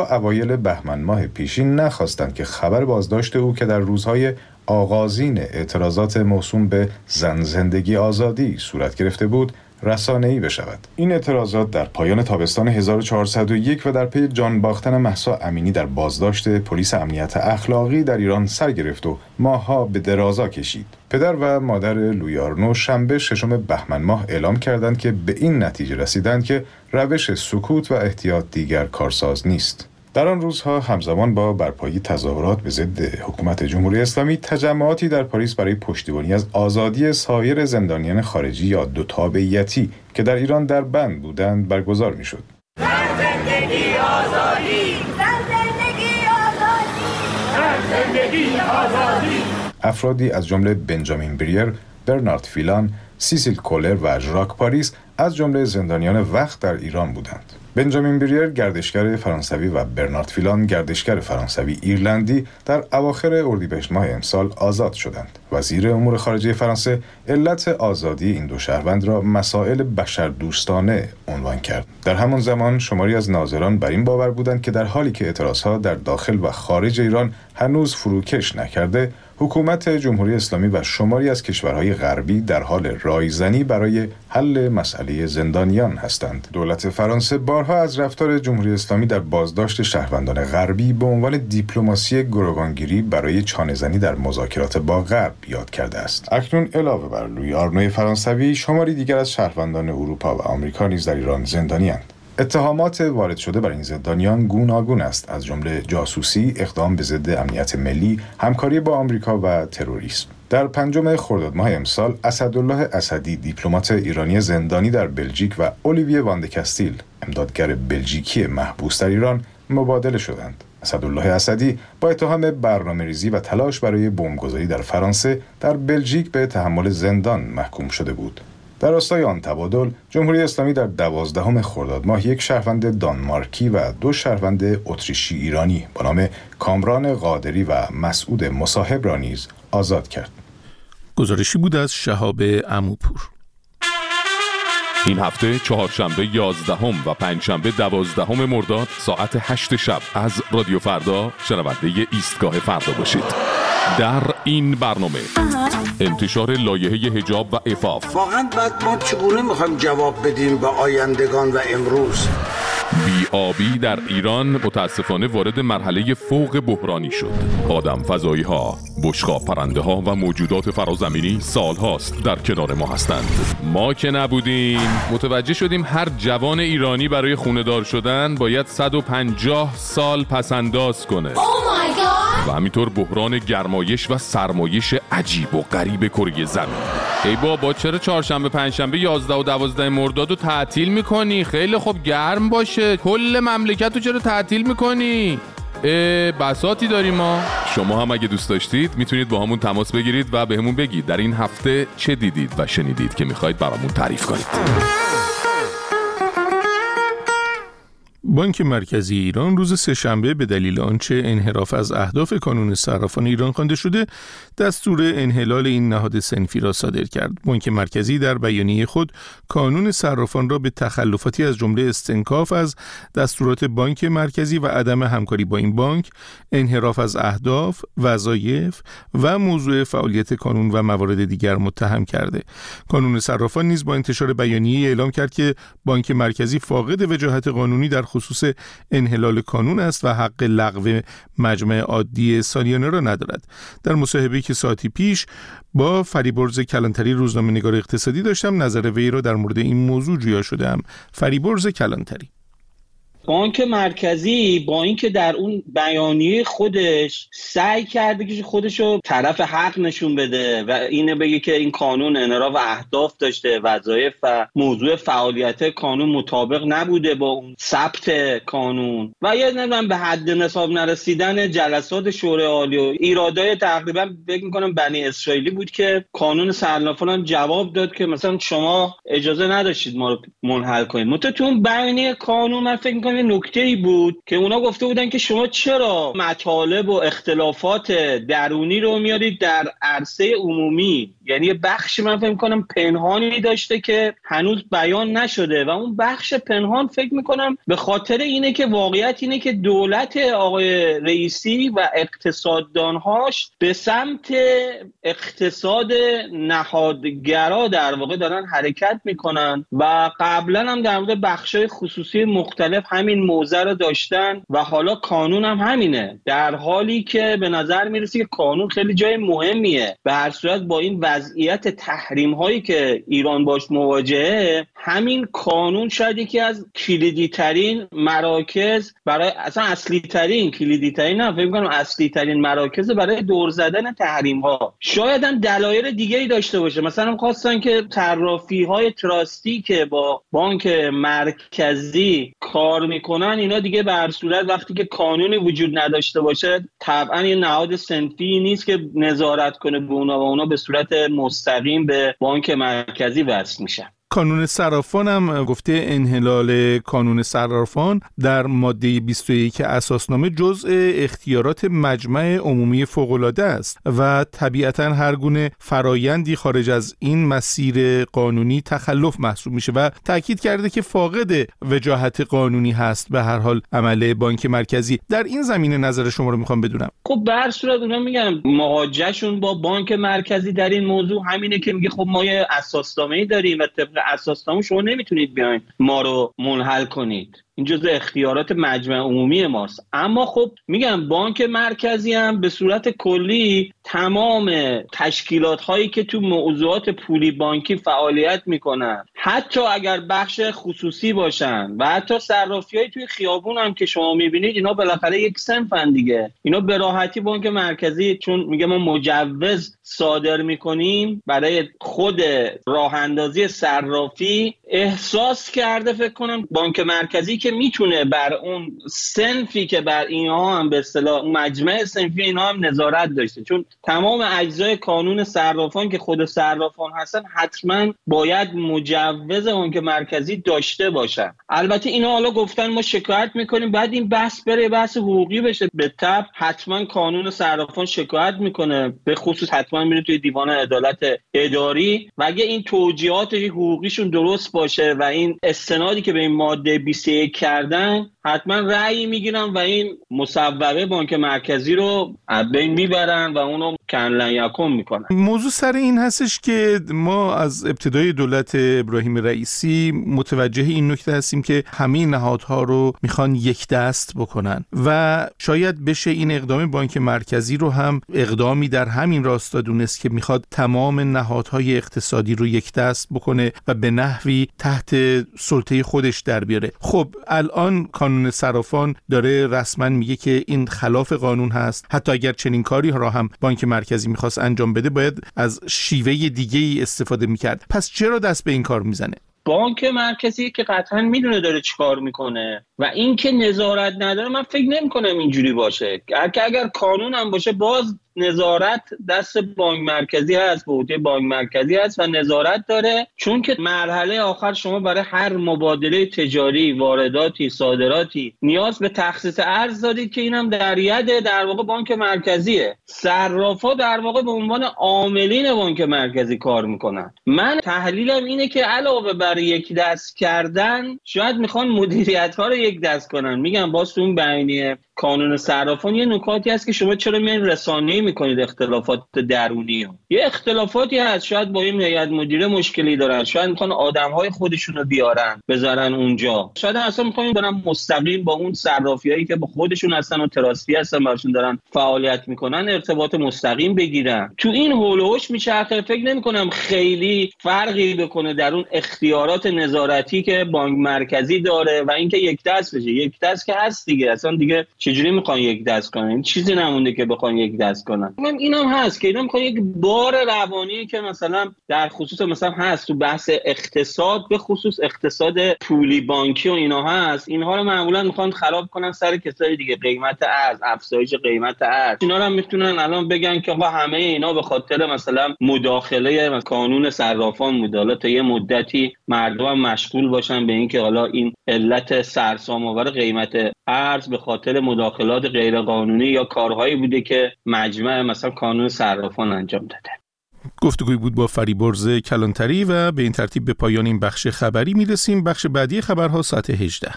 اوایل بهمن ماه پیشین نخواستند که خبر بازداشت او که در روزهای آغازین اعتراضات موسوم به زن زندگی آزادی صورت گرفته بود ای بشود. این اعتراضات در پایان تابستان 1401 و در پی جان باختن محسا امینی در بازداشت پلیس امنیت اخلاقی در ایران سر گرفت و ماها به درازا کشید. پدر و مادر لویارنو شنبه ششم بهمن ماه اعلام کردند که به این نتیجه رسیدند که روش سکوت و احتیاط دیگر کارساز نیست. در آن روزها همزمان با برپایی تظاهرات به ضد حکومت جمهوری اسلامی تجمعاتی در پاریس برای پشتیبانی از آزادی سایر زندانیان خارجی یا دو تابعیتی که در ایران در بند بودند برگزار می‌شد. زندگی آزادی زندگی آزادی افرادی از جمله بنجامین بریر، برنارد فیلان، سیسیل کولر و ژاک پاریس از جمله زندانیان وقت در ایران بودند. بنجامین بریر گردشگر فرانسوی و برنارد فیلان گردشگر فرانسوی ایرلندی در اواخر اردیبهشت ماه امسال آزاد شدند. وزیر امور خارجه فرانسه علت آزادی این دو شهروند را مسائل بشر دوستانه عنوان کرد. در همان زمان شماری از ناظران بر این باور بودند که در حالی که اعتراضها در داخل و خارج ایران هنوز فروکش نکرده، حکومت جمهوری اسلامی و شماری از کشورهای غربی در حال رایزنی برای حل مسئله زندانیان هستند. دولت فرانسه بارها از رفتار جمهوری اسلامی در بازداشت شهروندان غربی به عنوان دیپلماسی گروگانگیری برای چانهزنی در مذاکرات با غرب یاد کرده است. اکنون علاوه بر لوی آرنوی فرانسوی شماری دیگر از شهروندان اروپا و آمریکا نیز در ایران زندانیاند. اتهامات وارد شده بر این زندانیان گوناگون است از جمله جاسوسی، اقدام به ضد امنیت ملی، همکاری با آمریکا و تروریسم. در پنجم خرداد ماه امسال اسدالله اسدی دیپلمات ایرانی زندانی در بلژیک و اولیویه واندکستیل امدادگر بلژیکی محبوس در ایران مبادله شدند. اسدالله اسدی با اتهام برنامه ریزی و تلاش برای بمبگذاری در فرانسه در بلژیک به تحمل زندان محکوم شده بود. در راستای آن تبادل جمهوری اسلامی در دوازدهم خرداد ماه یک شهروند دانمارکی و دو شهروند اتریشی ایرانی با نام کامران قادری و مسعود مصاحب را نیز آزاد کرد گزارشی بود از شهاب اموپور این هفته چهارشنبه یازدهم و پنجشنبه دوازدهم مرداد ساعت هشت شب از رادیو فردا شنونده ایستگاه فردا باشید. در این برنامه انتشار لایحه هجاب و افاف واقعا بعد ما چگونه می‌خوایم جواب بدیم به آیندگان و امروز؟ بی آبی در ایران متاسفانه وارد مرحله فوق بحرانی شد. آدم فضایی ها بشقا پرنده ها و موجودات فرازمینی سال هاست در کنار ما هستند. ما که نبودیم متوجه شدیم هر جوان ایرانی برای خونه شدن باید 150 سال پسنداز کنه. Oh و همینطور بحران گرمایش و سرمایش عجیب و غریب کره زمین. ای بابا چرا چهارشنبه پنجشنبه 11 و 12 مرداد رو تعطیل می‌کنی؟ خیلی خوب گرم باشه. کل مملکت رو چرا تعطیل می‌کنی؟ بساتی داریم ما. شما هم اگه دوست داشتید می‌تونید با همون تماس بگیرید و بهمون همون بگید. در این هفته چه دیدید و شنیدید که می‌خواید برامون تعریف کنید. بانک مرکزی ایران روز سهشنبه به دلیل آنچه انحراف از اهداف کانون صرافان ایران خوانده شده دستور انحلال این نهاد سنفی را صادر کرد. بانک مرکزی در بیانیه خود کانون صرافان را به تخلفاتی از جمله استنکاف از دستورات بانک مرکزی و عدم همکاری با این بانک انحراف از اهداف وظایف و موضوع فعالیت کانون و موارد دیگر متهم کرده. کانون صرافان نیز با انتشار بیانیه اعلام کرد که بانک مرکزی فاقد وجاهت قانونی در خصوص انحلال کانون است و حق لغو مجمع عادی سالیانه را ندارد. در مصاحبه که ساعتی پیش با فریبرز کلانتری روزنامه نگار اقتصادی داشتم نظر وی را در مورد این موضوع جویا شدم فریبرز کلانتری بانک مرکزی با اینکه در اون بیانیه خودش سعی کرده که خودش رو طرف حق نشون بده و اینه بگه که این قانون انراف اهداف داشته وظایف و موضوع فعالیت قانون مطابق نبوده با اون ثبت قانون. و یه نمی‌دونم به حد نصاب نرسیدن جلسات شورای عالی و ایرادای تقریبا فکر می‌کنم بنی اسرائیلی بود که قانون سرنافان جواب داد که مثلا شما اجازه نداشتید ما رو منحل کنید. متو تو اون بیانیه قانون من فکر نکته ای بود که اونا گفته بودن که شما چرا مطالب و اختلافات درونی رو میارید در عرصه عمومی؟ یعنی یه بخشی من فکر کنم پنهانی داشته که هنوز بیان نشده و اون بخش پنهان فکر می‌کنم به خاطر اینه که واقعیت اینه که دولت آقای رئیسی و اقتصاددانهاش به سمت اقتصاد نهادگرا در واقع دارن حرکت می‌کنن و قبلا هم در مورد بخشای خصوصی مختلف همین موضع رو داشتن و حالا قانون هم همینه. در حالی که به نظر می‌رسه که قانون خیلی جای مهمیه. به هر صورت با این وضعیت تحریم هایی که ایران باش مواجهه همین قانون شاید یکی از کلیدی ترین مراکز برای اصلا اصلی ترین کلیدی ترین نه فکر کنم اصلی ترین مراکز برای دور زدن تحریم ها شاید هم دلایل دیگه ای داشته باشه. مثلا خواستن که طرافی های تراستی که با بانک مرکزی کار می‌کنن اینا دیگه به هر صورت وقتی که قانونی وجود نداشته باشه طبعا یه نهاد سنفی نیست که نظارت کنه به اونا و اونا به صورت مستقیم به بانک مرکزی وصل میشن. کانون صرافان هم گفته انحلال کانون صرافان در ماده 21 اساسنامه جزء اختیارات مجمع عمومی فوقالعاده است و طبیعتا هر گونه فرایندی خارج از این مسیر قانونی تخلف محسوب میشه و تاکید کرده که فاقد وجاهت قانونی هست به هر حال عمله بانک مرکزی. در این زمینه نظر شما رو می‌خوام بدونم. خب به هر صورت اونا میگم مواجهشون با بانک مرکزی در این موضوع همینه که میگه خب ما یه اساسنامه داریم و طبق اساسنامه شما نمی‌تونید بیاین ما رو منحل کنید. این جزء اختیارات مجمع عمومی ماست. اما خب میگم بانک مرکزی هم به صورت کلی تمام تشکیلات هایی که تو موضوعات پولی بانکی فعالیت می‌کنن حتی اگر بخش خصوصی باشن و حتی صرافی های توی خیابون هم که شما می‌بینید اینا بالاخره یک سنفن دیگه. اینا به راحتی بانک مرکزی چون میگه ما مجوز صادر می‌کنیم برای خود راه اندازی صرافی احساس کرده فکر کنم بانک مرکزی که می‌تونه بر اون سنفی که بر اینها هم به اصطلاح مجمع سنفی اینها هم نظارت داشته. چون تمام اجزای قانون صرافان که خود صرافان هستن حتما باید مجوز بانک مرکزی داشته باشن. البته اینا حالا گفتن ما شکایت می‌کنیم بعد این بحث بره بحث حقوقی بشه. به تب حتما قانون صرافان شکایت می‌کنه به خصوص حتما میره توی دیوان عدالت اداری. و اگه این توجیهات حقوقیشون درست باشه و این استنادی که به این ماده 21 کردن حتما رأی می‌گیرن و این مصوبه بانک مرکزی رو بین می‌برن و اونو کنلن یکم می‌کنن. موضوع سر این هستش که ما از ابتدای دولت ابراهیم رئیسی متوجه این نکته هستیم که همه نهادها رو می‌خوان یک دست بکنن و شاید بشه این اقدام بانک مرکزی رو هم اقدامی در همین راستا دونست که می‌خواد تمام نهادهای اقتصادی رو یک دست بکنه و به نحوی تحت سلطه خودش در بیاره. خب الان قانون صرافان داره رسما میگه که این خلاف قانون هست. حتی اگر چنین کاری را هم بانک مرکزی می‌خواست انجام بده باید از شیوه دیگه ای استفاده می‌کرد. پس چرا دست به این کار می‌زنه؟ بانک مرکزی که قطعا می‌دونه داره چیکار می‌کنه و اینکه نظارت نداره من فکر نمی‌کنم اینجوری باشه. اگر اگر قانون هم باشه باز نظارت دست بانک مرکزی هست به عهده بانک مرکزی هست و نظارت داره. چون که مرحله آخر شما برای هر مبادله تجاری وارداتی صادراتی نیاز به تخصیص ارز دارید که اینم در ید در واقع بانک مرکزیه. صرافا در واقع به عنوان عاملین بانک مرکزی کار می‌کنن. من تحلیلم اینه که علاوه بر یک دست کردن شاید می‌خوان مدیریت ها رو یک دست کنن. میگم باز اون بیانیه کانون صرافان یه نکاتی هست که شما چرا میان رسانه می‌کنید اختلافات درونی ها. یه اختلافاتی هست. شاید با این هیئت مدیره مشکلی دارن. شاید می‌خوان آدم های خودشون رو بیارن بذارن اونجا. شاید اصلا می‌خوان برن مستقیم با اون صرافیایی که با خودشون هستن و تراستی هستن براشون دارن فعالیت می‌کنن ارتباط مستقیم بگیرن. تو این هولوش میچرخه. فکر نمی‌کنم خیلی فرقی بکنه در اون اختیارات نظارتی که بانک مرکزی داره و اینکه یک دست بشه. یک دست که هست دیگه. اصلا دیگه چجوری می‌خوان یک دست کنن؟ چیزی نمونده که بخوان یک دست کنن. من اینم هست که اینا می‌خوان یک بار روانی که مثلا در خصوص مثلا هست تو بحث اقتصاد به خصوص اقتصاد پولی بانکی و اینا هست. اینها رو معمولا می‌خوان خراب کنن سر کسای دیگه. قیمت ارز افزایش قیمت ارز. اینا رو هم می‌تونن الان بگن که آقا همه اینا به خاطر مثلا مداخله کانون صرافان مداله تا یه مدتی مردم مشغول باشن به اینکه حالا این علت سرسام آور قیمت ارز به خاطر مداخلات غیرقانونی یا کارهایی بوده که مجمع مثلا کانون صرافان انجام داده. گفتگوی بود با فریبرز کلانتری و به این ترتیب به پایان این بخش خبری می‌رسیم. بخش بعدی خبرها ساعت 18